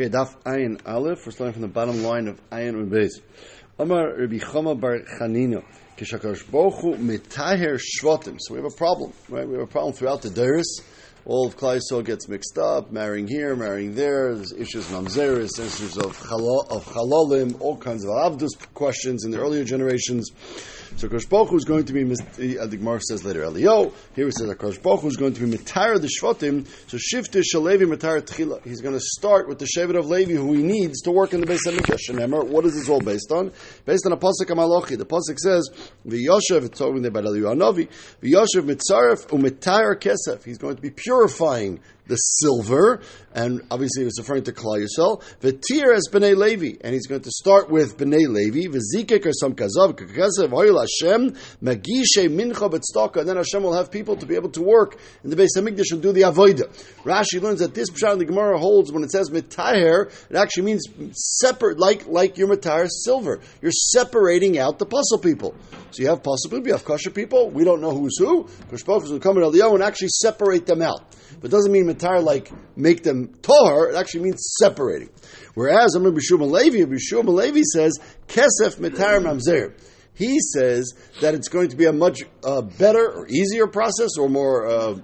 Okay, Daf Ayin Aleph. We're starting from the bottom line of Ayin and Beis. Amar Rabbi Chama Bar Chanina. Kishakash Bochu Mitaher Shvatim. So we have a problem, right? We have a problem throughout the Dairis. All of Klal Yisrael gets mixed up, marrying here, marrying there. There's issues of mamzeris, issues of halal, of halalim, all kinds of avdus questions in the earlier generations. So Kosh Baruch is going to be, uh, the Gemara says later, Elio. Here it says that Kosh is going to be Mitara the Shvatim. So Shifte Shalevi Mitara Tchila. He's going to start with the Shevet of Levi, who he needs to work in the Beis Hamikdash. What is this all based on? Based on a pasuk Amalochi. The pasuk says, "V'yoshev." It's talking about Eliyahu Hanavi. V'yoshev mitzaref u'mitayar kesef. He's going to be purifying the silver, and obviously it's referring to Klal Yisrael. V'tir as Bnei Levi, and he's going to start with Bnei Levi. V'zikek er or some kazav kakasev hoyel Hashem magishe mincha b'tztaka, and then Hashem will have people to be able to work in the Beis Hamikdash and do the avodah. Rashi learns that this pshat in the Gemara holds when it says mitayer, it actually means separate, like like your mitayer silver. You're separating out the puzzle people. So you have you have kosher people. We don't know who's who. Kushpokos will come in Eliyahu and actually separate them out. But it doesn't mean entire like make them tahar. It actually means separating. Whereas Amr Bishum Levi, Bishum Levi says kesef mitar mamzer. He says that it's going to be a much uh, better or easier process or more. Uh,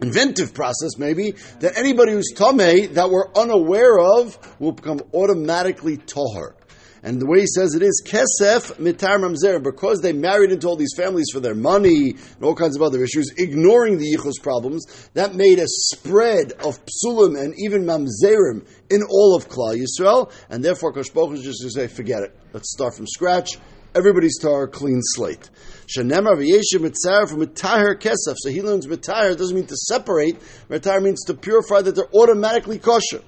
inventive process, maybe, that anybody who's tameh that we're unaware of will become automatically tahar. And the way he says it is kesef mitar mamzer because they married into all these families for their money and all kinds of other issues, ignoring the yichus problems. That made a spread of psulim and even mamzerim in all of Klal Yisrael, and therefore Kosh is just to say, forget it. Let's start from scratch. Everybody's tar clean slate. Shanemar v'yeshiv mitzar from mitahir kesef. So he learns mitahir doesn't mean to separate. Mitahir means to purify that they're automatically kosher.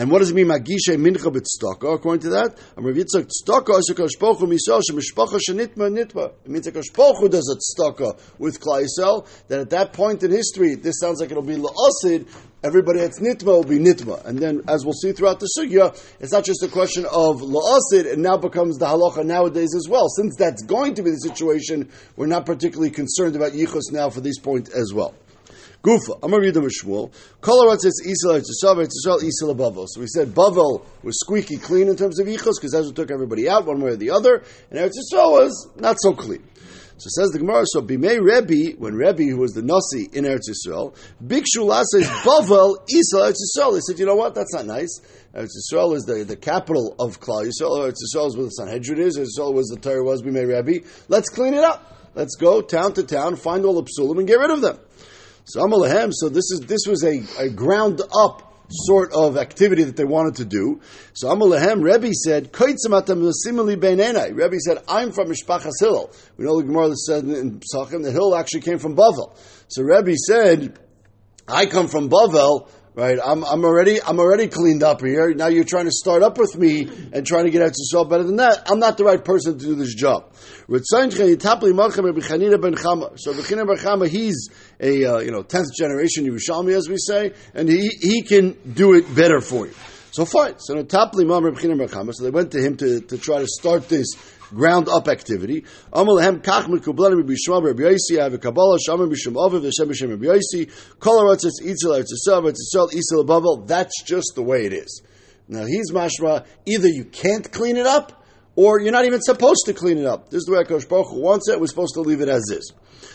And what does it mean, Magisha Mincha B'tztaka? According to that, Amr Yitzchak Tztaka is a Kashpochu Misal Shemishpacha Shenitma Nitma. It means a Kashpochu does a Tztaka with Klal Yisrael, that at that point in history, this sounds like it'll be La'asid, everybody that's Nitma will be Nitma. And then, as we'll see throughout the Sugya, it's not just a question of La'asid, it now becomes the halacha nowadays as well. Since that's going to be the situation, we're not particularly concerned about Yichus now for this point as well. Gufa, I'm going to read them with Shmuel. Kol says Isel Yisrael, Yisrael Isel Bavel. So we said Bavel was squeaky clean in terms of Yichus because that's what took everybody out one way or the other, and Eretz was not so clean. So says the Gemara, so Bimei Rebbe, when Rebbe, who was the Nasi in Eretz Yisrael, Big says Bavel Isel Eretz Yisrael. They said, you know what, that's not nice. Eretz Yisrael is the, the capital of Klal Yisrael. Eretz Yisrael is where the Sanhedrin is. Eretz Yisrael was the Torah was Bimei Rebbe. Let's clean it up. Let's go town to town, find all the psulim, and get rid of them. So Amalahem, so this is this was a, a ground up sort of activity that they wanted to do. So Amalahem, Rebbe said, Rebbe said, I'm from Mishpachas Hillel. We know the Gemara said in Psachim, the hill actually came from Bavel. So Rebbe said, I come from Bavel, right? I'm, I'm already I'm already cleaned up here. Now you're trying to start up with me and trying to get out yourself better than that. I'm not the right person to do this job. So ben Chama, he's a uh, you know tenth generation Yerushalmi, as we say, and he he can do it better for you. So fine. So Tapli Mam Bechina ben Chama. So they went to him to, to try to start this ground up activity. Amalehem kach mekublan Rabbi Yishmael Rabbi Yosi. Have a Kabbalah Shama Bisham Aviv Hashem Bisham Rabbi Yosi. Kol Aratzis Itzel Eretz Yisrael Eretz Bavel. That's just the way it is. Now he's mashma. Either you can't clean it up, or you're not even supposed to clean it up. This is the way Akash Baruch wants it. We're supposed to leave it as is.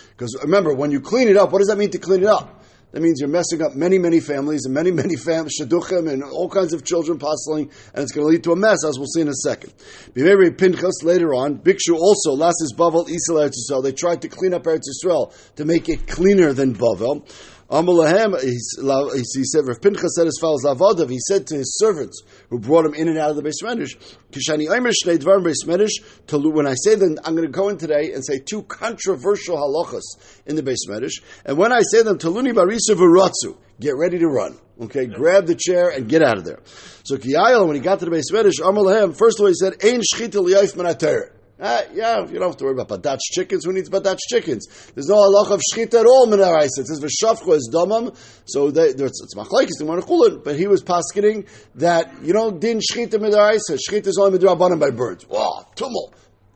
Because remember, when you clean it up, what does that mean to clean it up? That means you're messing up many, many families and many, many families, shaduchim and all kinds of children postling, and it's going to lead to a mess, as we'll see in a second. Bimeri Pinchas later on, Bikshu also, last is Bavel Isel Eretz Yisrael. They tried to clean up Eretz Yisrael to make it cleaner than Bavel. Amalahem, he said, Rav Pinchas said as follows, Lavadav, he said to his servants who brought him in and out of the Beis Medrash, Kishani Eimer Shnei Dvarim Medrash, when I say them, I'm going to go in today and say two controversial halachas in the Beis Medrash, and when I say them, Taluni Barisa V'Ratzu, get ready to run. Okay, grab the chair and get out of there. So Kiyayel, when he got to the Beis Medrash, Amalahem, first of all he said, Ein Shchita Liyaif Menateret. Uh, yeah, you don't have to worry about badach chickens. Who needs badach chickens? There's no halach of shchita at all our It says v'shavcha is domam. So they, it's, it's machlekes in chulin, but he was paskening that you know din shchita midaraisa. Shchita is only midrabanan by birds. Wow, tumult.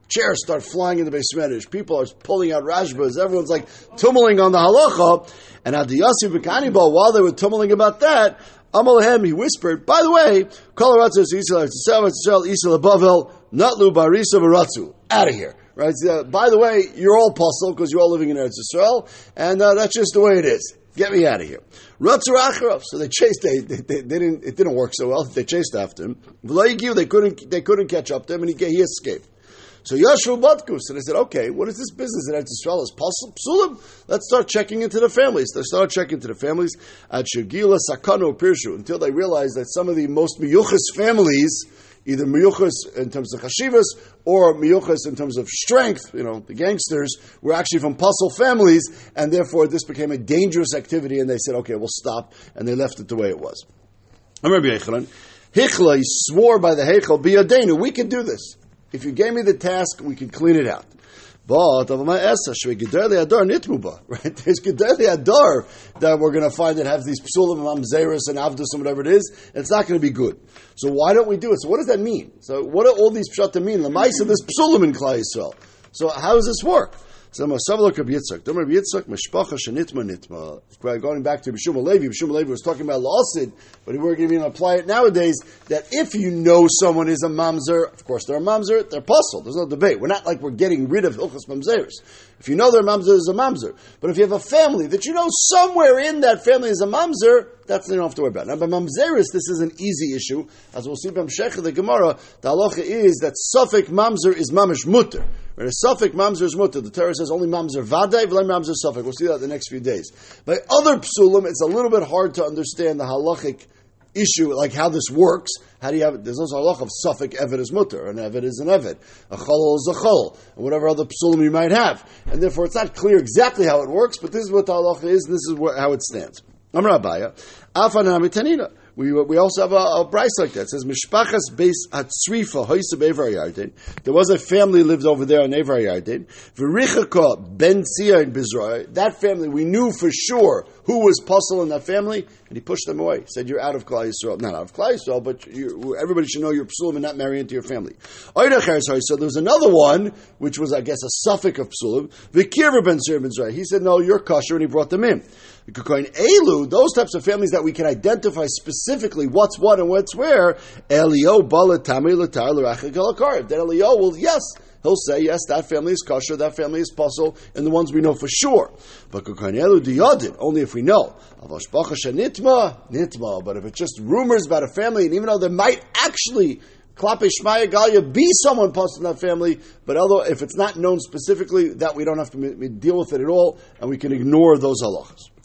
Chairs start flying in the basement. People are pulling out rashbas. Everyone's like tumbling on the halacha. And Adiyasi B'Kanibal, while they were tumbling about that, Amalehem, he whispered, by the way, Koloratzu is Israel, Israel, Israel, Bavel, Natlu, Barisa, Baratzu. Out of here. Right? So, by the way, you're all puzzled because you're all living in Eretz Israel, and uh, that's just the way it is. Get me out of here. So they chased. They, they, they, didn't. It didn't work so well. They chased after him. They couldn't. They couldn't catch up to him, and he, he escaped. So Yashru Batkus, and I said, okay, what is this business in Eretz Yisrael? Is psulim? Let's start checking into the families. They start checking into the families at Shagila Sakano Pirshu until they realized that some of the most miyuchas families, either miyuchas in terms of chashivas or miyuchas in terms of strength, you know, the gangsters were actually from puzzle families, and therefore this became a dangerous activity. And they said, okay, we'll stop, and they left it the way it was. Rabbi Yechanan. Hichla, he swore by the Heichel, Biyadenu, we can do this. If you gave me the task, we can clean it out. But of my essa gedali adar nitmuba, right? There's gedali adar that we're going to find that has these psulim mamzeris and avdus and whatever it is. It's not going to be good. So why don't we do it? So what does that mean? So what do all these pshatim mean? The mice of this psulim in Klal Yisrael. So how does this work? So Masavlok Rabbi Yitzchak. Don't Rabbi Yitzchak, Meshpacha Shenitma Nitma. Going back to Bishum Levi, Bishum Levi was talking about La'asid, but we're going to even apply it nowadays that if you know someone is a mamzer, of course they're a mamzer, they're puzzled. There's no debate. We're not like we're getting rid of Hilchas Mamzeris. If you know their mamzer is a mamzer. But if you have a family that you know somewhere in that family is a mamzer, that's you don't have to worry about. Now, by mamzeris, this is an easy issue. As we'll see from Shech the Gemara, the halacha is that safek mamzer is mamish mutter. Right? A safek mamzer is mutter. The Torah says only mamzer vaday, v'lay mamzer safek. We'll see that in the next few days. By other psulim, it's a little bit hard to understand the halachic issue, like how this works. How do you have? it? There's also a halach of safek Eved is mutter, an Eved is an Eved, a Cholol is a Chol, and whatever other psulim you might have, and therefore it's not clear exactly how it works. But this is what the halacha is, and this is how it stands. Amar Abaye, Afanami Tanina. We, we also have a, a price like that. It says Mishpachas Beis Atzrifa Hoysa Bevar Yardin. There was a family lived over there on Evar Yardin. V'richaka Ben Tzia in Bizrah. That family we knew for sure who was puzzle in that family, and he pushed them away. He said, "You're out of Klal Yisrael, not out of Klal Yisrael, but you, everybody should know you're psulim and not marry into your family." So there was another one, which was, I guess, a suffix of psulim. V'kirva ben Tzir He said, "No, you're kosher," and he brought them in. Elu, those types of families that we can identify specifically what's what and what's where. Elio balatami latar l'rachik Then Elio will yes he'll say, yes, that family is kosher, that family is puzzle, and the ones we know for sure. But kokhain elu diyadin, only if we know. nitma, but if it's just rumors about a family, and even though there might actually Klape Shmaya Galia be someone posted in that family, but although if it's not known specifically, that we don't have to deal with it at all, and we can ignore those halachas.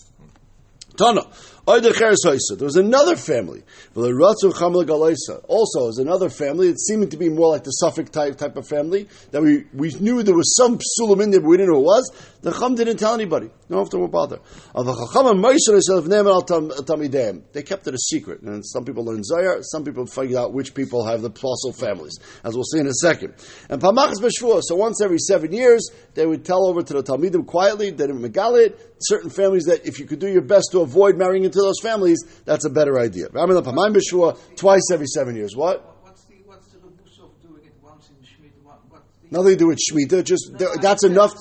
Tana. There was another family. Also, is another family. It seemed to be more like the safek type, type of family that we, we knew there was some psulim in there, but we didn't know it was. The Chum didn't tell anybody. No have to bother. They kept it a secret. And some people learn Zayar, some people figure out which people have the apostle families, as we'll see in a second. And Pamachas Beshvua, so once every seven years, they would tell over to the Talmidim quietly, they didn't megalit, certain families that if you could do your best to avoid marrying into those families, that's a better idea. Twice every seven years. What? Nothing to do with Shemitah. Just no, that's enough.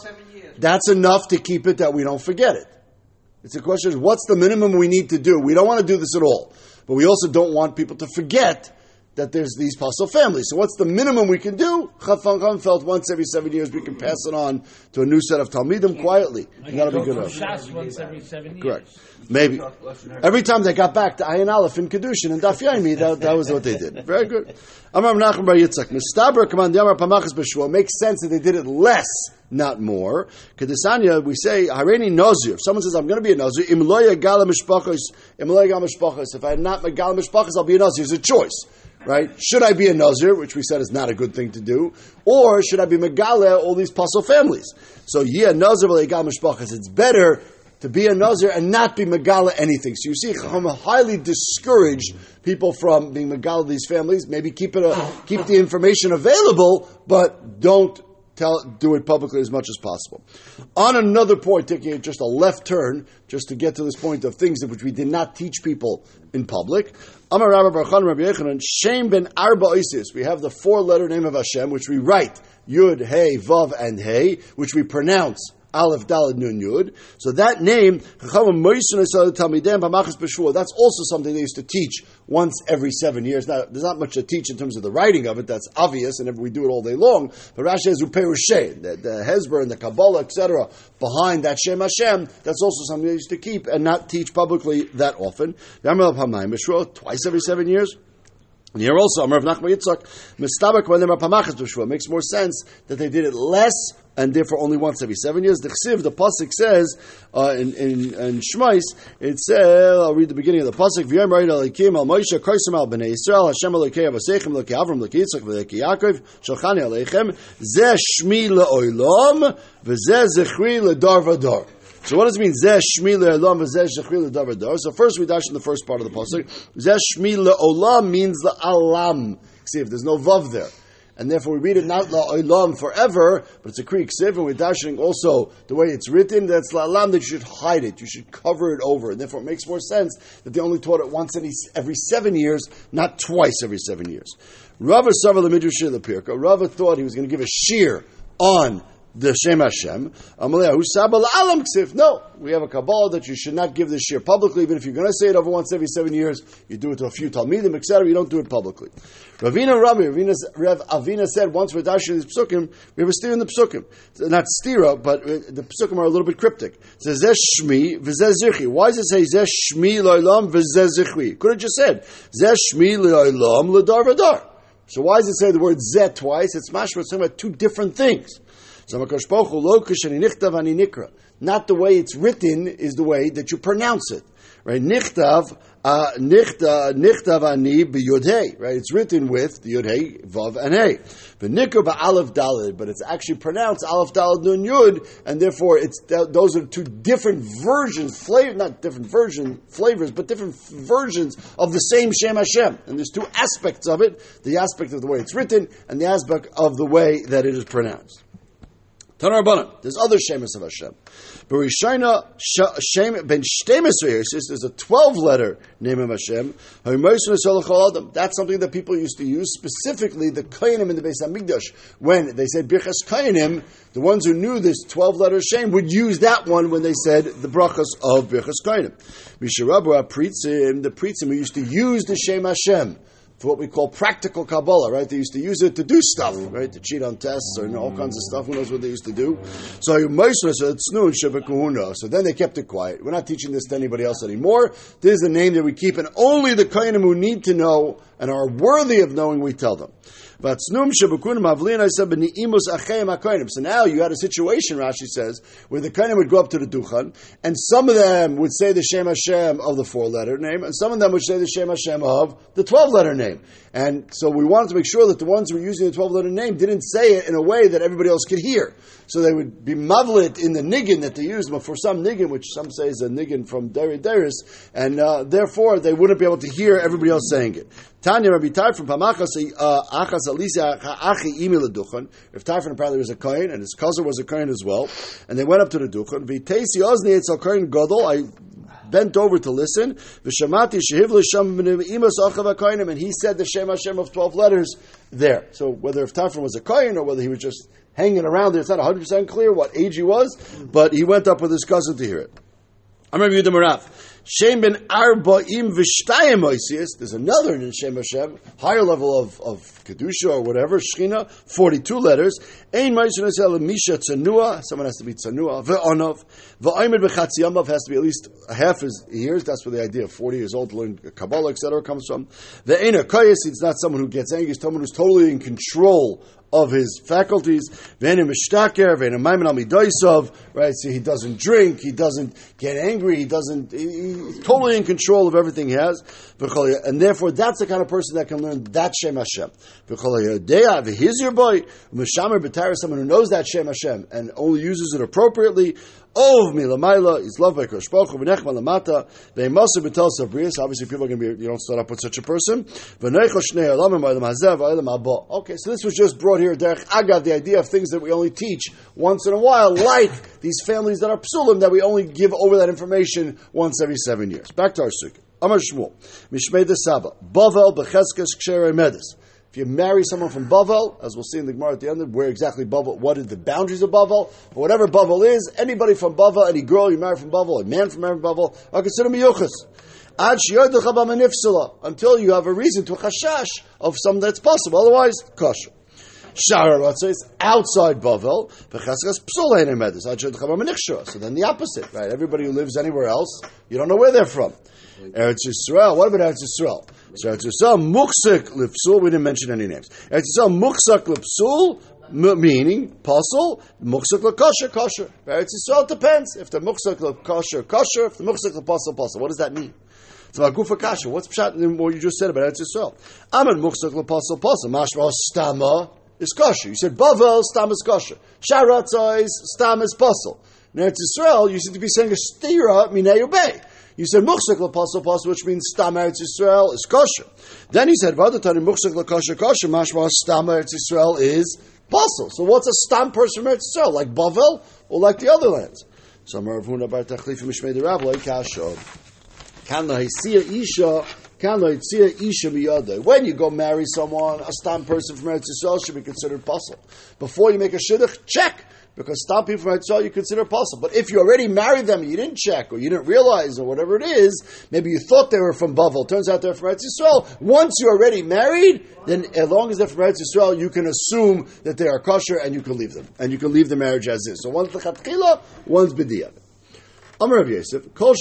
That's enough to keep it that we don't forget it. It's a question: of what's the minimum we need to do? We don't want to do this at all, but we also don't want people to forget that there's these puzzle families. So what's the minimum we can do? Chafan felt once every seven years we can pass it on to a new set of Talmidim quietly. and that'll be good enough. once every seven years. Correct. Maybe. Every time they got back to Ayin Aleph in Kedushin and Daf that, that was what they did. Very good. Amar Menachem Bar Yitzchak. Mistaber Command Yamar Pamachas B'Shua. Makes sense that they did it less, not more. Kedisanya, we say, Hareni Nozir. If someone says, I'm going to be a Nozir, Im lo yagala mishpachos, Im lo yagala mishpachos. If I'm not megala mishpachos, I'll be a Nozir. It's a choice right? Should I be a Nazir, which we said is not a good thing to do, or should I be Megale all these puzzle families? So yeah, Nazir mishpachas. It's better to be a Nazir and not be Megala anything. So you see, Chacham highly discourage people from being Megala these families. Maybe keep it a, keep the information available, but don't tell, do it publicly as much as possible. On another point, taking just a left turn, just to get to this point of things which we did not teach people in public. Amar Rabbi Shem ben Arba Isis. We have the four letter name of Hashem, which we write Yud, Hey, Vav, and Hey, which we pronounce Aleph Dalad Nun Yud. So that name, that's also something they used to teach once every seven years. Now, there's not much to teach in terms of the writing of it. That's obvious, and we do it all day long. But Rashi has Uperushe, the, the Hezber and the Kabbalah, etc. Behind that Shem Hashem, that's also something they used to keep and not teach publicly that often. Twice every seven years. And here also, Amar of Nachman Yitzchak, Mistabak when they. Makes more sense that they did it less and therefore only once every seven years. The Chsiv, the Pasuk says uh, in, in, in Shmais, it says, I'll read the beginning of the Pasuk, V'yom Ra'id Alikim Al Moshe Koisim Al B'nei Yisrael Hashem Alekei Avosechem Lekei Avram Lekei Yitzchak Lekei Yaakov Shalchani Aleichem Zeh Shmi Le'olam V'zeh Zechri Le'dar V'dar. So what does it mean? Zeh le'olam v'zeh shechri So first we dash in the first part of the pasuk. Zeh le'olam means the alam. See if there's no vav there. And therefore we read it not la'olam forever, but it's a Greek siv, and we're dashing also the way it's written, that's la'alam, that you should hide it, you should cover it over. And therefore it makes more sense that they only taught it once every, every seven years, not twice every seven years. Rava Sava the Midrash of the Pirka, Rava thought he was going to give a shear on the Shem Hashem. No, we have a Kabbalah that you should not give this share publicly, even if you're going to say it over once every seven years, you do it to a few Talmidim, etc. You don't do it publicly. Ravina Rabbi, Ravina, Rav Avina said once we're dashing these psukim, we have a steer in the psukim. Not stira, but uh, the psukim are a little bit cryptic. Says. Why does it say Zeh Shmi lo'olam v'Zeh Zichri? Could have just said Zeh Shmi lo'olam l'dar v'dar. So why does it say the word Zeh twice? It's mashma. It's talking about two different things. Not the way it's written is the way that you pronounce it. Right? Nichtav, uh, nichtav ani. Right? It's written with the yodhei, vav, and hey. But nikr ba'alef dalid, but it's actually pronounced alef dalid nun yud, and therefore it's those are two different versions, flavor, not different version flavors, but different versions of the same Shem Hashem. And there's two aspects of it: the aspect of the way it's written, and the aspect of the way that it is pronounced. There's other Shemus of Hashem. But Rishina Shem ben there's a 12 letter name of Hashem. That's something that people used to use, specifically the Kainim in the Beis Hamikdash. When they said Birchas Kainim, the ones who knew this 12 letter Shem would use that one when they said the brachas of Birchas Kainim. Misharabu Pritzim, the Pritzim who used to use the Shem Hashem for what we call practical Kabbalah, right? They used to use it to do stuff, right? To cheat on tests know, all kinds of stuff. Who knows what they used to do? So. So then they kept it quiet. We're not teaching this to anybody else anymore. This is the name that we keep, and only the Kainim who need to know and are worthy of knowing, we tell them. So now you had a situation, Rashi says, where the Kohanim would go up to the Duchan, and some of them would say the Shem Hashem of the four-letter name, and some of them would say the Shem Hashem of the twelve-letter name. And so we wanted to make sure that the ones who were using the twelve-letter name didn't say it in a way that everybody else could hear. So they would be mavlit in the niggin that they used, but for some niggin, which some say is a niggin from Deri Deris, and uh, therefore they wouldn't be able to hear everybody else saying it. Tanya Rabbi from Pamachas uh, Achas Alisa Achi Imi Duchan. If Tarfon apparently was a kohen and his cousin was a kohen as well, and they went up to the Duchan. Vitesi Ozni Etzel Kohen Godol. Bent over to listen. And he said the Shem Hashem of twelve letters there. So whether if Tarfon was a kohen or whether he was just hanging around there, it's not hundred percent clear what age he was, but he went up with his cousin to hear it. I remember the Maraf. Shem ben Arba'im v'shtayim oisius. There's another in Shem Hashem, higher level of, of Kedusha or whatever, Shechina, 42 letters. Ein ma'ishin esel misha tzanua, someone has to be tzanua, ve'onov, ve'aymed b'chatziyamav has to be at least half his years, that's where the idea of 40 years old to learn Kabbalah, etc. comes from. The Ve'ena koyes, it's not someone who gets angry, it's someone who's totally in control of his faculties. Right, so he doesn't drink, he doesn't get angry, he doesn't, he's totally in control of everything he has. And therefore, that's the kind of person that can learn that Shem Hashem. He's your boy, someone who knows that Shem Hashem and only uses it appropriately. Ov milamaila is loved by Kosh Baruch v'nechma lamata ve'emasu b'tel sabrius. Obviously, people are going to be you don't start up with such a person. Shnei alamim hazev ha'bo. Okay, so this was just brought here derech agav, the idea of things that we only teach once in a while, like these families that are psulim that we only give over that information once every seven years. Back to our sukkah. Amar Shmuel, Mishmei de Saba, Bavel b'cheskes ksherei medis. If you marry someone from Bavel, as we'll see in the Gemara at the end, where exactly Bavel, what are the boundaries of Bavel, but whatever Bavel is, anybody from Bavel, any girl you marry from Bavel, a man from Bavel, are considered miyuchas. Until you have a reason to chashash of something that's possible, otherwise, kosher. Shara Ratzah is outside Bavel. So then the opposite, right? Everybody who lives anywhere else, you don't know where they're from. Eretz Yisrael. What about Eretz Yisrael? So Eretz Yisrael muksik lipsul. We didn't mention any names. Yisrael muksak lipsul. Meaning, puzzle, muksak kosher, kosher. Eretz it depends. If the muksak kosher, kosher. If the muksak puzzle, puzzle. What does that mean? It's about gufa kasha. What's pshat in what you just said about Eretz Yisrael? Amen muksak lepasul pasul. Mashma stama is kosher. You said Bavel, stam is kosher. Sharatzah is stam is pasul. In Eretz Yisrael, you seem to be saying a stira minei bay. You said muchsek l'apasul pasul, which means stam Eretz Yisrael is kosher. Then he said v'adatani muchsek l'kosher kosher, mashma stam Eretz Yisrael is pasul. So what's a stam person from Eretz Yisrael? Like Bavel or like the other lands? So Rav Huna bar Tachlif Mishmei like Kasha. Kan isha when you go marry someone, a stam person from Eretz Yisrael should be considered puzzle. Before you make a shidduch, check. Because people from oh, Yisrael you consider puzzle. But if you already married them you didn't check, or you didn't realize, or whatever it is, maybe you thought they were from Bavel, turns out they're from Eretz Yisrael. Once you're already married, then as long as they're from Eretz Yisrael, you can assume that they are kosher and you can leave them. And you can leave the marriage as is. So one's the one's b'diyah. Amar Rav Yosef, Kol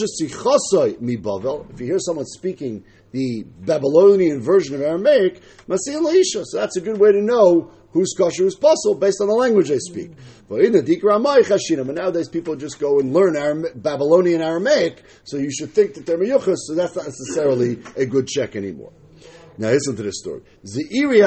mi Bavel. If you hear someone speaking the Babylonian version of Aramaic, Masil Laisha. So that's a good way to know who's kosher, who's puzzle, based on the language they speak. But in the Dikramai and nowadays people just go and learn Babylonian Aramaic, so you should think that they're miyuchas, so that's not necessarily a good check anymore. Now listen to this story. Zeiri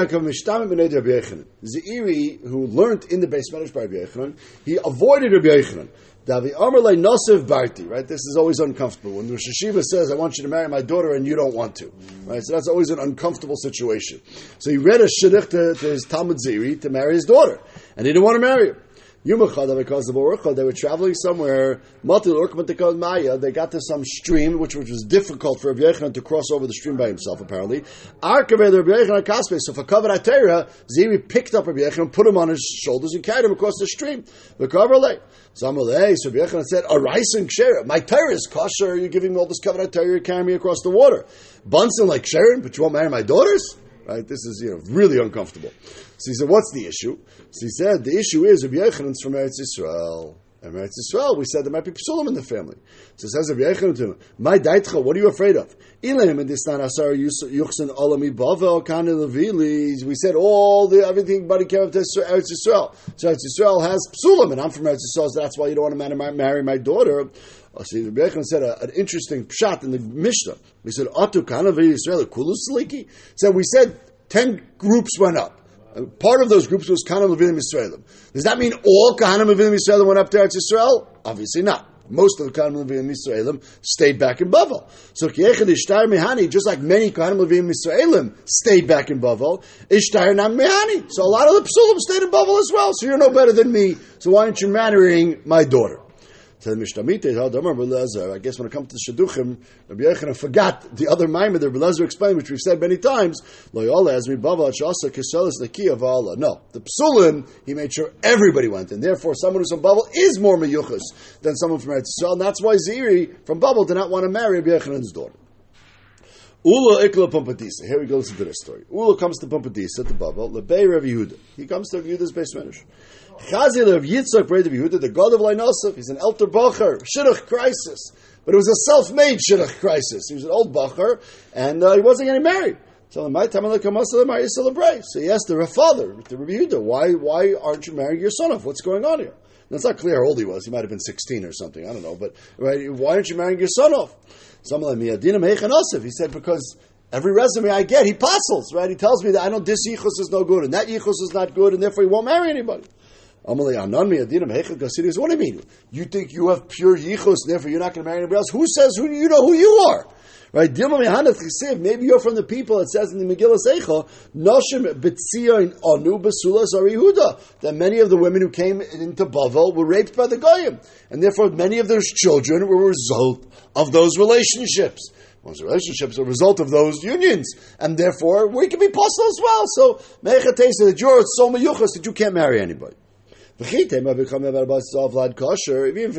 who learned in the Beis Medrash by Rabbi he avoided Rabbi Yechanan. Davi Amarle Nosiv Barti, right? This is always uncomfortable. When the Rosh Hashiva says, I want you to marry my daughter and you don't want to, right? So that's always an uncomfortable situation. So he read a shidduch to, to his Talmud Ziri to marry his daughter, and he didn't want to marry her. Because of they were traveling somewhere, Maya, they got to some stream, which, which was difficult for Rabbi Yechon to cross over the stream by himself, apparently. Arkave, the Rabbi Yechon Kaspe, so for Atera, Ziri picked up Rabbi Yechon, put him on his shoulders, and carried him across the stream. The so Rabbi Yechon said, Arais and Kshera, my Torah is kosher, you're giving me all this covered Atera, you're carrying me across the water. Bunsen like Sharon, but you won't marry my daughters? Right? This is, you know, really uncomfortable. So he said, what's the issue? So he said, the issue is Rabbi Yechanan's from Eretz Yisrael. And Eretz Yisrael, we said there might be psulim in the family. So says Rabbi Yechanan to him, My daitcha, what are you afraid of? We said all the everything buddy came up to Eretz Yisrael. So Eretz Yisrael has psulim, and I'm from Eretz Yisrael, so that's why you don't want to marry my daughter. Rabbi Yechanan said a, an interesting shot in the Mishnah. He said, Atu kana Yisrael kulus saliki. So we said ten groups went up. Part of those groups was Kahanim Levinim Yisraelim. Does that mean all Kahanim Levinim Yisraelim went up to Eretz Yisrael? Obviously not. Most of the Kahanim Levinim Yisraelim stayed back in Bavel. So Kiechad Ishtar Mehani, just like many Kahanim Levinim Yisraelim stayed back in Bavel, Ishtar Nam Mehani. So a lot of the Psulim stayed in Bavel as well. So you're no better than me. So why aren't you marrying my daughter? To the I guess when it comes to Shaduchim, Rabbi Yochanan forgot the other Maimon that Rabbi Lezer explained, which we've said many times. Loyola. No, the psulin he made sure everybody went, and therefore someone who's from Babel is more meyuchas than someone from Eretz Yisrael. And that's why Ziri from Babel did not want to marry Rabbi Yochanan's daughter. Ula ikla Pumbedisa. Here we go listen to this story. Ula comes to Pumbedisa to Babel. Lebei Rav Yehuda. He comes to Rav Yehuda's base manager. Chazil of Yitzchak Breda Yehuda, the god of Lainosov, he's an Elter Bacher, Shidduch crisis. But it was a self-made Shidduch crisis. He was an old Bacher, and uh, he wasn't getting married. So he asked the father, the Rabbi Yehuda, why, why aren't you marrying your son off? What's going on here? And it's not clear how old he was. He might have been 16 or something. I don't know. But right, why aren't you marrying your son off? He said, because every resume I get, he puzzles, right? He tells me that I know this yichus is no good, and that yichus is not good, and therefore he won't marry anybody. What do you mean? You think you have pure yichus, and therefore you're not going to marry anybody else? Who says who you know who you are? Right? Maybe you're from the people. It says in the Megillas Eicha, Noshim betzion anu basulas Yehuda. That many of the women who came into Bavel were raped by the Goyim, and therefore many of those children were a result of those relationships. One's relationships is a result of those unions, and therefore we can be possible as well. So that you're so meyuchas that you can't marry anybody. Even if you're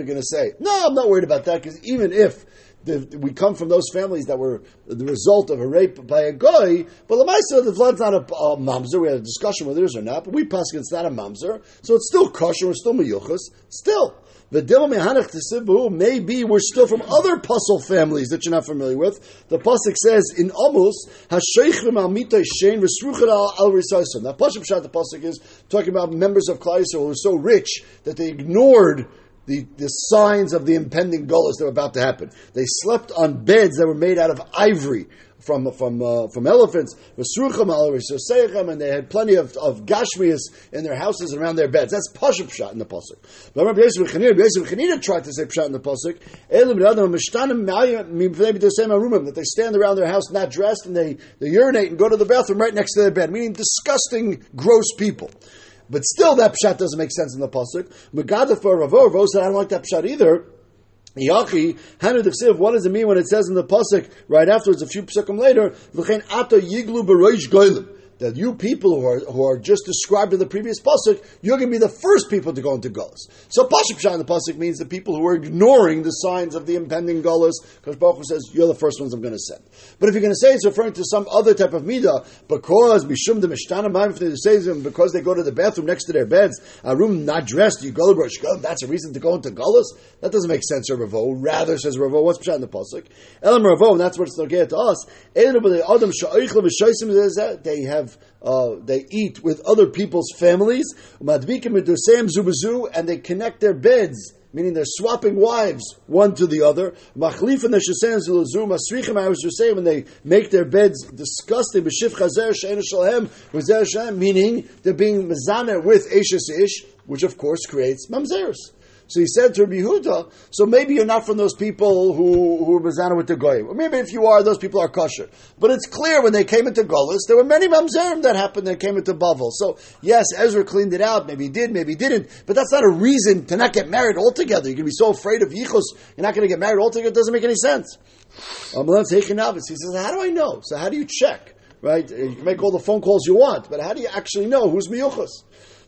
going to say, no, I'm not worried about that, because even if the, we come from those families that were the result of a rape by a guy, but Lamaisa, the blood's not a, a mamzer. We had a discussion whether it is or not, but we pass it's not a mamzer, so it's still kosher, it's still miyuchas, still. The Mehanach Tesibu, maybe we're still from other puzzle families that you're not familiar with. The Pasuk says in Amos, Hasheichim al mitay shein v'sruchet al al risasim. Now, Pasuk the Pasuk is talking about members of Klal who were so rich that they ignored the, the signs of the impending gullus that were about to happen. They slept on beds that were made out of ivory from from uh, from elephants, and they had plenty of, of gashmias in their houses and around their beds. That's pashup shot in the pasuk. But remember, Yosef Chanina tried to say pshat in the pasuk. That they stand around their house not dressed and they, they urinate and go to the bathroom right next to their bed, meaning disgusting, gross people. But still, that pshat doesn't make sense in the pasuk. Megada for Ravo said, "I don't like that pshat either." Yachi, Hanad of Siv, what does it mean when it says in the Pasuk right afterwards, a few psukim later, V'chein ato yiglu b'roish goylim that you people who are, who are just described in the previous pasuk, you're going to be the first people to go into gullus. So pasuk pshat in the pasuk means the people who are ignoring the signs of the impending gullus, because Baruch says you're the first ones I'm going to send. But if you're going to say it's referring to some other type of midah, because mishum the mishtana because they go to the bathroom next to their beds, a room not dressed, you go to that's a reason to go into gullus. That doesn't make sense, Ravo. Rather says Ravo, what's pshat in the pasuk? Elam Ravo, and that's what it's to us. They have uh, they eat with other people's families, and they connect their beds, meaning they're swapping wives one to the other. When they make their beds disgusting, meaning they're being mezana with Eshes Ish, which of course creates mamzeres. So he said to Rabbi Yehuda, so maybe you're not from those people who, who are Mazana with the Goyim. Or maybe if you are, those people are kosher. But it's clear when they came into Golis, there were many Mamzerim that happened that came into Bavel. So yes, Ezra cleaned it out. Maybe he did, maybe he didn't. But that's not a reason to not get married altogether. You're going to be so afraid of Yichus, you're not going to get married altogether. It doesn't make any sense. Um, he says, how do I know? So how do you check? Right? You can make all the phone calls you want, but how do you actually know who's Miyuchas?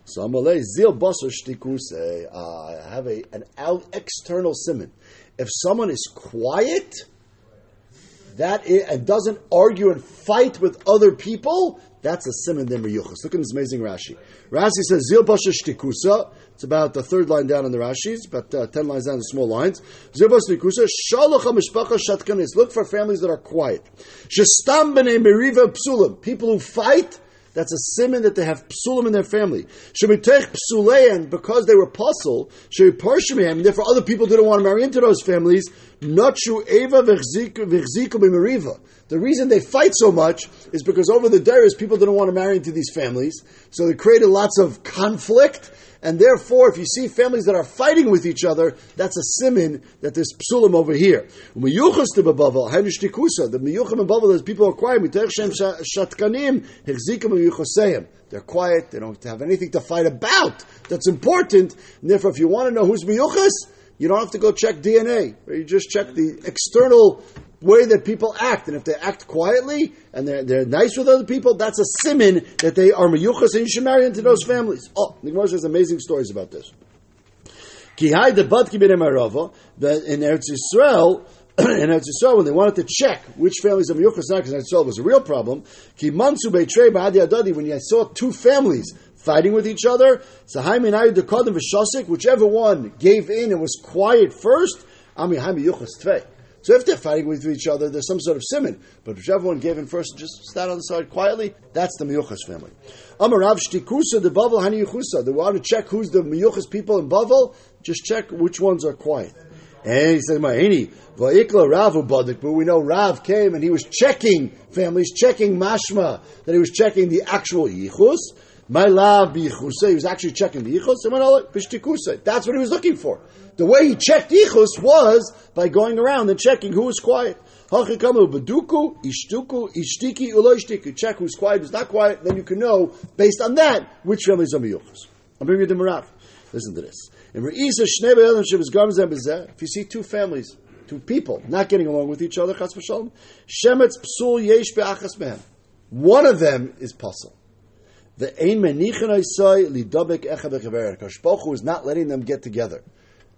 So Amalei zil basar shtikuse. I have a an out external simon. If someone is quiet, that is, and doesn't argue and fight with other people, that's a simon dem Look at this amazing Rashi. Rashi says zil basar shtikusa. It's about the third line down in the Rashi's, about uh, ten lines down the small lines. Zil basar shtikusa. Shalach hamishpacha shatkanis. Look for families that are quiet. Shestam b'nei meriva psulim. People who fight that's a simon that they have psulim in their family. Shemitech psulein, because they were puzzle, and therefore other people didn't want to marry into those families. Nachu eva b'meriva. The reason they fight so much is because over the days people didn't want to marry into these families, so they created lots of conflict and therefore, if you see families that are fighting with each other, that's a simin that there's psulim over here. The miyuchim and is people are quiet. They're quiet. They don't have anything to fight about. That's important. And therefore, if you want to know who's miyuchas, you don't have to go check DNA. You just check the external way that people act. And if they act quietly and they're, they're nice with other people, that's a simon that they are miyuchas and you should marry into those families. Oh, the Gemara has amazing stories about this. Kihai the Badki that in Eretz Yisrael, in Eretz Yisrael, when they wanted to check which families are miyuchas not, because Eretz Yisrael was a real problem, Ki mansu beitrei ba'adi adadi, when you saw two families fighting with each other, whichever one gave in and was quiet first, Ami Yuchas Tvei. So if they're fighting with each other, there's some sort of simon. But whichever one gave in first and just stand on the side quietly, that's the Miyuchas family. Amarav Shtikusa, the Bavel Hani Yuchusa. They want to check who's the Miyuchas people in Bavel, just check which ones are quiet. And he said, Mahini, Va'ikla Ravu Badik, but we know Rav came and he was checking families, checking Mashma, that he was checking the actual Yichus. My love He was actually checking the Yichus. Oh, That's what he was looking for. The way he checked Yichus was by going around and checking who was quiet. Baduku, Ishtuku, Ishtiki, Uloishtiki. Check who's quiet, who's not quiet, then you can know, based on that, which family is Amiyuchas. I'm bringing you the Marav. Listen to this. If you see two families, two people not getting along with each other, chas v'shalom, shemetz psul yesh be'achas. One of them is puzzle. The ein echa bechaver. Kashpochu is not letting them get together.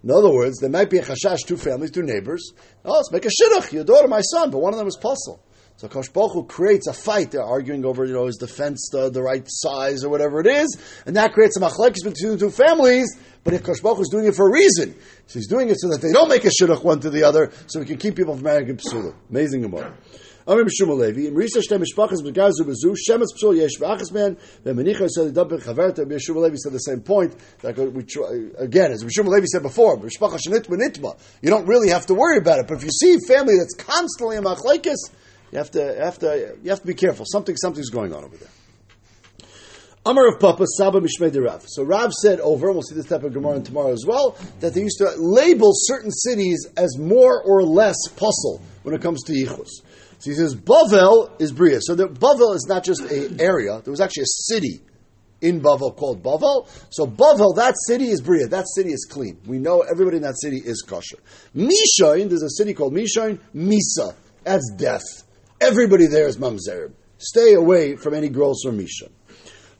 In other words, there might be a chashash, two families, two neighbors. Oh, let's make a shidduch, your daughter, my son, but one of them is puzzle. So Kosh creates a fight. They're arguing over, you know, is the fence the, the right size or whatever it is, and that creates a machlekes between the two families. But if Kosh is doing it for a reason, so he's doing it so that they don't make a shidduch one to the other, so we can keep people from marrying psula. Amazing Gemara. Amir B'Shum Levi, in Risa Shtem Mishpachas Begazu Bezu, Shemetz Psul Yesh V'Achas Man, V'Menicha said the Dabber Chaverta, B'Shum Levi said the same point, that uh, we uh, again, as B'Shum Levi said before, Mishpacha Shenitma Nitma, you don't really have to worry about it, but if you see family that's constantly a machlekes, you have to, have to, you have to be careful. Something, something's going on over there. Amar of Papa Saba Mishmei Rav. So Rav said over, and we'll see this type of Gemara tomorrow as well, that they used to label certain cities as more or less puzzle when it comes to Yichus. So he says Bavel is Bria. So the Bavel is not just an area; there was actually a city in Bavel called Bavel. So Bavel, that city is Bria. That city is clean. We know everybody in that city is kosher. Mishain, there's a city called Mishain. Misa, that's death. Everybody there is mamzer. Stay away from any gross or misha.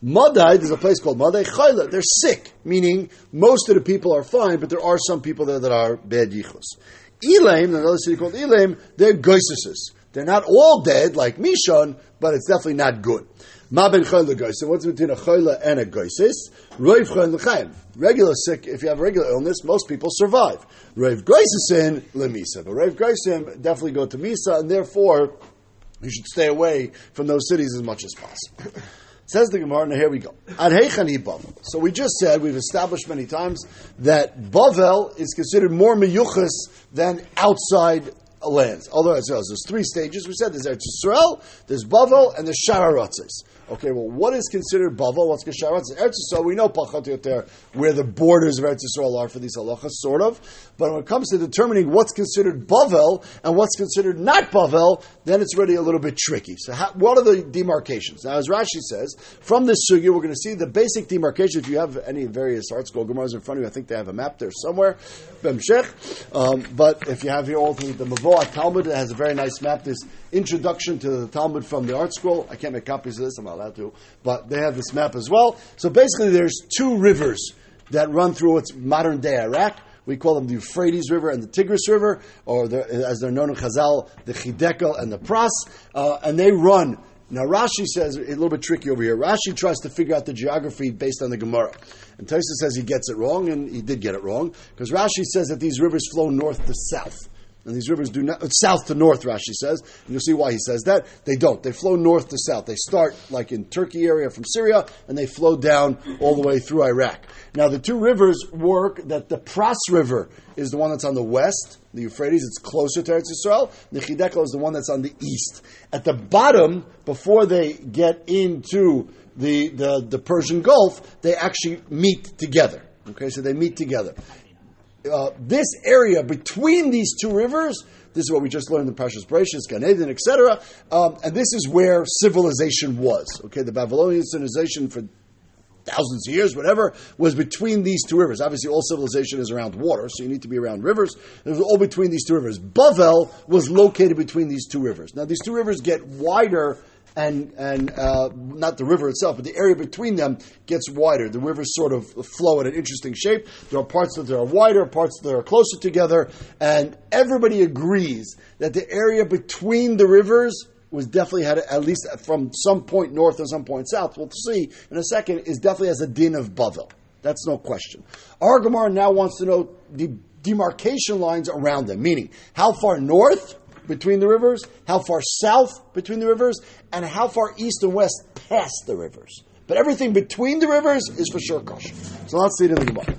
Madai, there's a place called Madai Chayla. They're sick, meaning most of the people are fine, but there are some people there that are bad yichus. Elaim, another city called Elaim, they're goises. They're not all dead like Mishon, but it's definitely not good. Ma ben goises. What's between a chayla and a goises? Roiv l'chaim. Regular sick, if you have a regular illness, most people survive. Roiv goisesin lemisa. But Roiv goisesim definitely go to Misa, and therefore, you should stay away from those cities as much as possible. Says the Gemara, now here we go. So we just said, we've established many times, that Bavel is considered more meyuchas than outside lands. Although there's three stages. We said there's Eretz Yisrael, there's Bavel, and there's Shararotzes. Okay, well, what is considered Bavel? What's considered Eretz Yisrael? We know Pachat Yoter, where the borders of Eretz Yisrael are for these halachas, sort of. But when it comes to determining what's considered Bavel and what's considered not Bavel, then it's really a little bit tricky. So, how, what are the demarcations? Now, as Rashi says, from this sugya, we're going to see the basic demarcation. If you have any various ArtScroll Gemaras in front of you, I think they have a map there somewhere. Um, but if you have here all the, Mavoah Talmud, it has a very nice map. This introduction to the Talmud from the ArtScroll. I can't make copies of this. I'm not allowed to, but they have this map as well. So basically, there's two rivers that run through what's modern day Iraq. We call them the Euphrates River and the Tigris River, or the, as they're known in Chazal, the Chidekel and the Pras, uh, and they run. Now Rashi says a little bit tricky over here. Rashi tries to figure out the geography based on the Gemara, and Taisa says he gets it wrong, and he did get it wrong because Rashi says that these rivers flow north to south. And these rivers do not, south to north, Rashi says. And you'll see why he says that. They don't. They flow north to south. They start like in Turkey area from Syria, and they flow down all the way through Iraq. Now, the two rivers work that the Pras River is the one that's on the west, the Euphrates, it's closer to Eretz. The Chidekel is the one that's on the east. At the bottom, before they get into the, the, the Persian Gulf, they actually meet together. Okay, so they meet together uh, this area between these two rivers, this is what we just learned in Parshas Bereshit, Gan Eden, etc. Um, and this is where civilization was. Okay, the Babylonian civilization for thousands of years, whatever, was between these two rivers. Obviously, all civilization is around water, so you need to be around rivers. It was all between these two rivers. Bavel was located between these two rivers. Now, these two rivers get wider and and uh, not the river itself, but the area between them gets wider. The rivers sort of flow in an interesting shape. There are parts that are wider, parts that are closer together, and everybody agrees that the area between the rivers was definitely had at least from some point north and some point south. We'll see in a second. Is definitely as a din of Bavel. That's no question. Our Gemara now wants to know the demarcation lines around them, meaning how far north between the rivers, how far south between the rivers, and how far east and west past the rivers. But everything between the rivers is for sure kosher. So let's see it in the Gemara.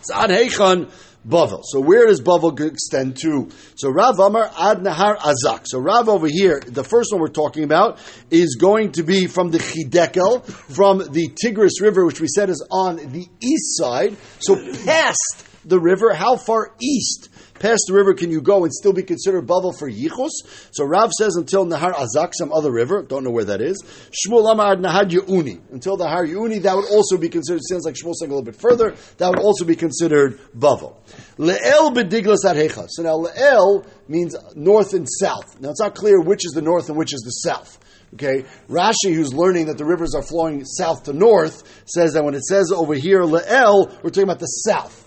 It's ad Heichan Bavel. So where does Bavel extend to? So Rav Amar ad Nahar Azak. So Rav over here, the first one we're talking about is going to be from the Chidekel, from the Tigris River, which we said is on the east side. So past the river, how far east past the river can you go and still be considered Bavel for Yichus? So Rav says until Nahar Azak, some other river, don't know where that is. Shmuel Amar Nahar Yeuni. Until the Har Yeuni, that would also be considered, sounds like Shmuel saying a little bit further, that would also be considered Bavel. Le'el bediglas adhecha. So now Le'el means north and south. Now it's not clear which is the north and which is the south. Okay, Rashi, who's learning that the rivers are flowing south to north, says that when it says over here Le'el, we're talking about the south.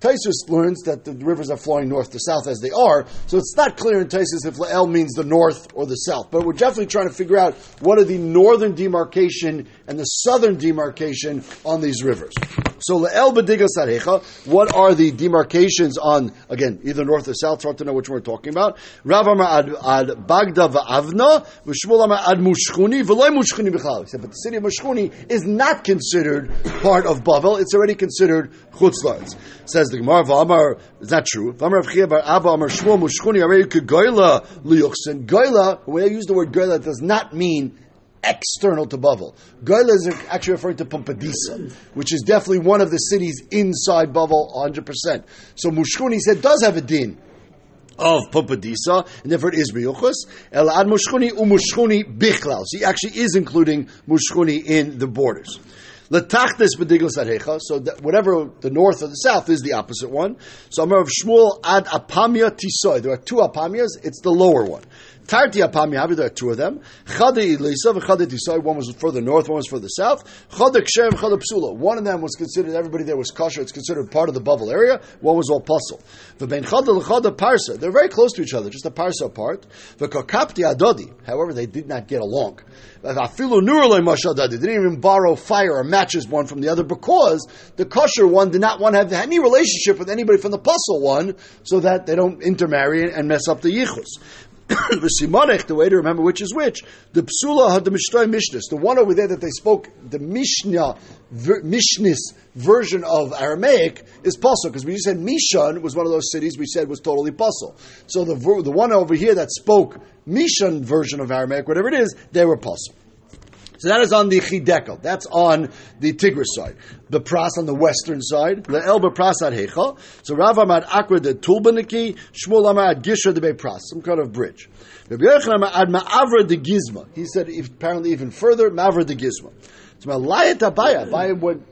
Taisus learns that the rivers are flowing north to south as they are, so it's not clear in Taisus if La'el means the north or the south. But we're definitely trying to figure out what are the northern demarcation and the southern demarcation on these rivers. So La'el Bediga Sarecha, what are the demarcations on, again, either north or south? Hard to know which one we're talking about. Rav Amar ad, Bagda va'avna, v'shmul Amar ad Mushchuni, v'loy Mushchuni b'chal. He said, but the city of Mushchuni is not considered part of Bavel, it's already considered Chutzlarz. Says the Gemara, v'amar, is not true. V'amar Avchia bar Abba Amar Shmuel Mushchuni, already Goyla liyuchsen. Goyla, when I use the word Goyla, does not mean external to Bavel. Goyla is actually referring to Pumbedisa, which is definitely one of the cities inside Bavel 100%. So Mushkuni said does have a din of Pumbedisa, and therefore it is Miyuchus. Elad Mushkuni umushkuni bichlal. So he actually is including Mushkuni in the borders. Letachtis bediglas adhecha. So whatever the north or the south is the opposite one. So Amar of Shmuel ad apamia tisoy. There are two apamias. It's the lower one. Tarti apamia. There are two of them. Chade ilisa v'chade tisoy. One was further north. One was further south. Chade kshem chade psula. One of them was considered. Everybody there was kosher. It's considered part of the Bavel area. One was all puzzle. V'ben chade l'chade parsa. They're very close to each other. Just a parsa apart. V'kakapti adodi. However, they did not get along. Afilu nuralei mashadadi. They didn't even borrow fire or matches one from the other because the kosher one did not want to have any relationship with anybody from the puzzle one, so that they don't intermarry and mess up the yichus. the way to remember which is which, the psula had the mishnah mishnah, the one over there that they spoke, the mishnah, mishnis version of Aramaic is puzzle because we just said Mishan was one of those cities we said was totally puzzle. So the the one over here that spoke Mishan version of Aramaic, whatever it is, they were puzzle. So that is on the Chidekel. That's on the Tigris side. The Pras on the western side. The Elba Pras ad Hecha. So Rav Amad Akra de Tulbaniki, Shmuel Amad Gisha de Pras, some kind of bridge. Rabbi Yochanan ad Ma'avra de Gizma. He said apparently even further, Ma'avra de Gizma. So Malayat Abaye. Abaye went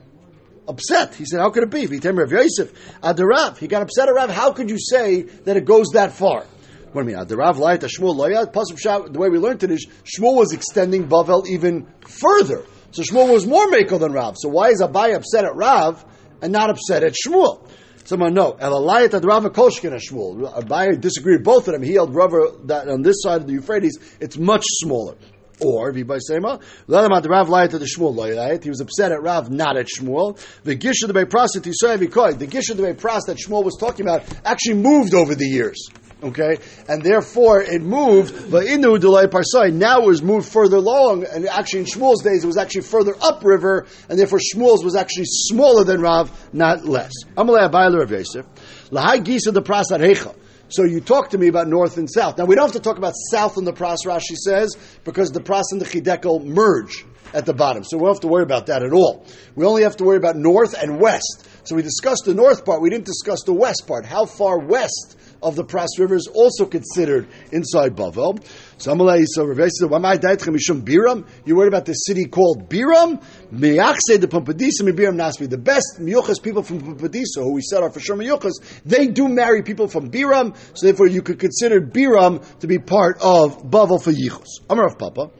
upset. He said, how could it be? Vitem Rav Yosef, Adarav. He got upset at Rav. How could you say that it goes that far? What do I mean? Uh, the Rav the Shmuel loyat. The way we learned it is Shmuel was extending Bavel even further. So Shmuel was more makel than Rav. So why is Abaye upset at Rav and not upset at Shmuel? Someone no. Elalayat ad Rav Koshkin Shmuel. Abaye disagreed both of them. He held Rav that on this side of the Euphrates it's much smaller. Or Vibay Sema, Lalamad Rav lied to the Shmuel Loyayit. He was upset at Rav, not at Shmuel. The Gish of the Pras that The Gish of the Bay Pras that Shmuel was talking about actually moved over the years. Okay, and therefore it moved. But inu delay parsai now it was moved further along, and actually in Shmuel's days it was actually further upriver, and therefore Shmuel's was actually smaller than Rav, not less. Amalei Abayler of Yosef, lahai gisa the prasad hecha. So you talk to me about north and south. Now we don't have to talk about south in the pras. Rashi says because the pras and the chidekel merge at the bottom, so we don't have to worry about that at all. We only have to worry about north and west. So we discussed the north part. We didn't discuss the west part. How far west of the Pras River is also considered inside Bavel. So Amalei, so said, "Why Mishum Biram? You worried about the city called Biram? Miyachse the Pumbedisa Biram Nasbi. The best Miyuchas people from Pumbedisa, who we said are for sure Miyuchas, they do marry people from Biram. So therefore, you could consider Biram to be part of Bavel for Yichus. Amar of Papa.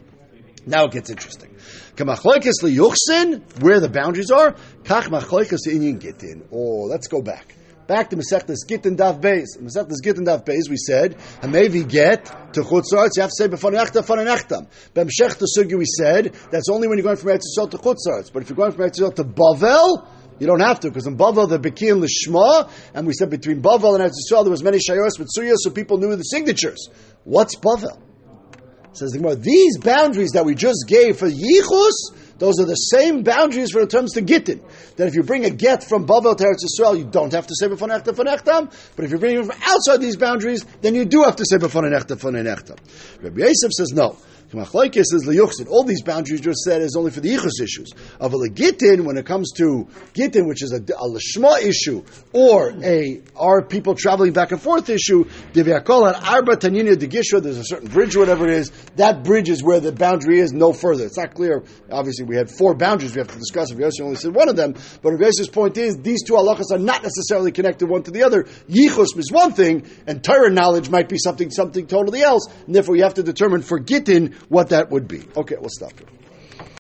Now it gets interesting. Kamachloikas liyuchsin, where the boundaries are. Kach machloikas inyan gitin. Oh, let's go back. Back to Masechtas Gittin Daf Beis. Masechtas Gittin Daf Beis, we said, Hamevi get to Chutzarts, you have to say Befanechta Fanenechtam. Bemshech Sugi, we said, that's only when you're going from Eretz Yisrael to Chutzarts. But if you're going from Eretz Yisrael to Bavel, you don't have to, because in Bavel, the Bekin Lishma, and we said between Bavel and Eretz Yisrael, there was many Shayos with Surya, so people knew the signatures. What's Bavel? Says the Gemara, these boundaries that we just gave for Yichus, those are the same boundaries for the terms to Gittin. That if you bring a get from Bavel to Eretz Yisrael, you don't have to say B'fanechta Fanechtam. But if you're bringing it from outside these boundaries, then you do have to say B'fanechta Fanechtam. Rabbi Yosef says no. Machlaikis is liyuchsin. All these boundaries just said is only for the ichus issues. Of a legitin, when it comes to gitin, which is a, a issue, or a are people traveling back and forth issue, divyakol and arba tanina degisha, there's a certain bridge, whatever it is, that bridge is where the boundary is, no further. It's not clear. Obviously, we had four boundaries we have to discuss. If Yossi only said one of them, but Yossi point is these two halachas are not necessarily connected one to the other. Yichus is one thing, and Torah knowledge might be something something totally else, and therefore you have to determine for Gittin what that would be. Okay, we'll stop here.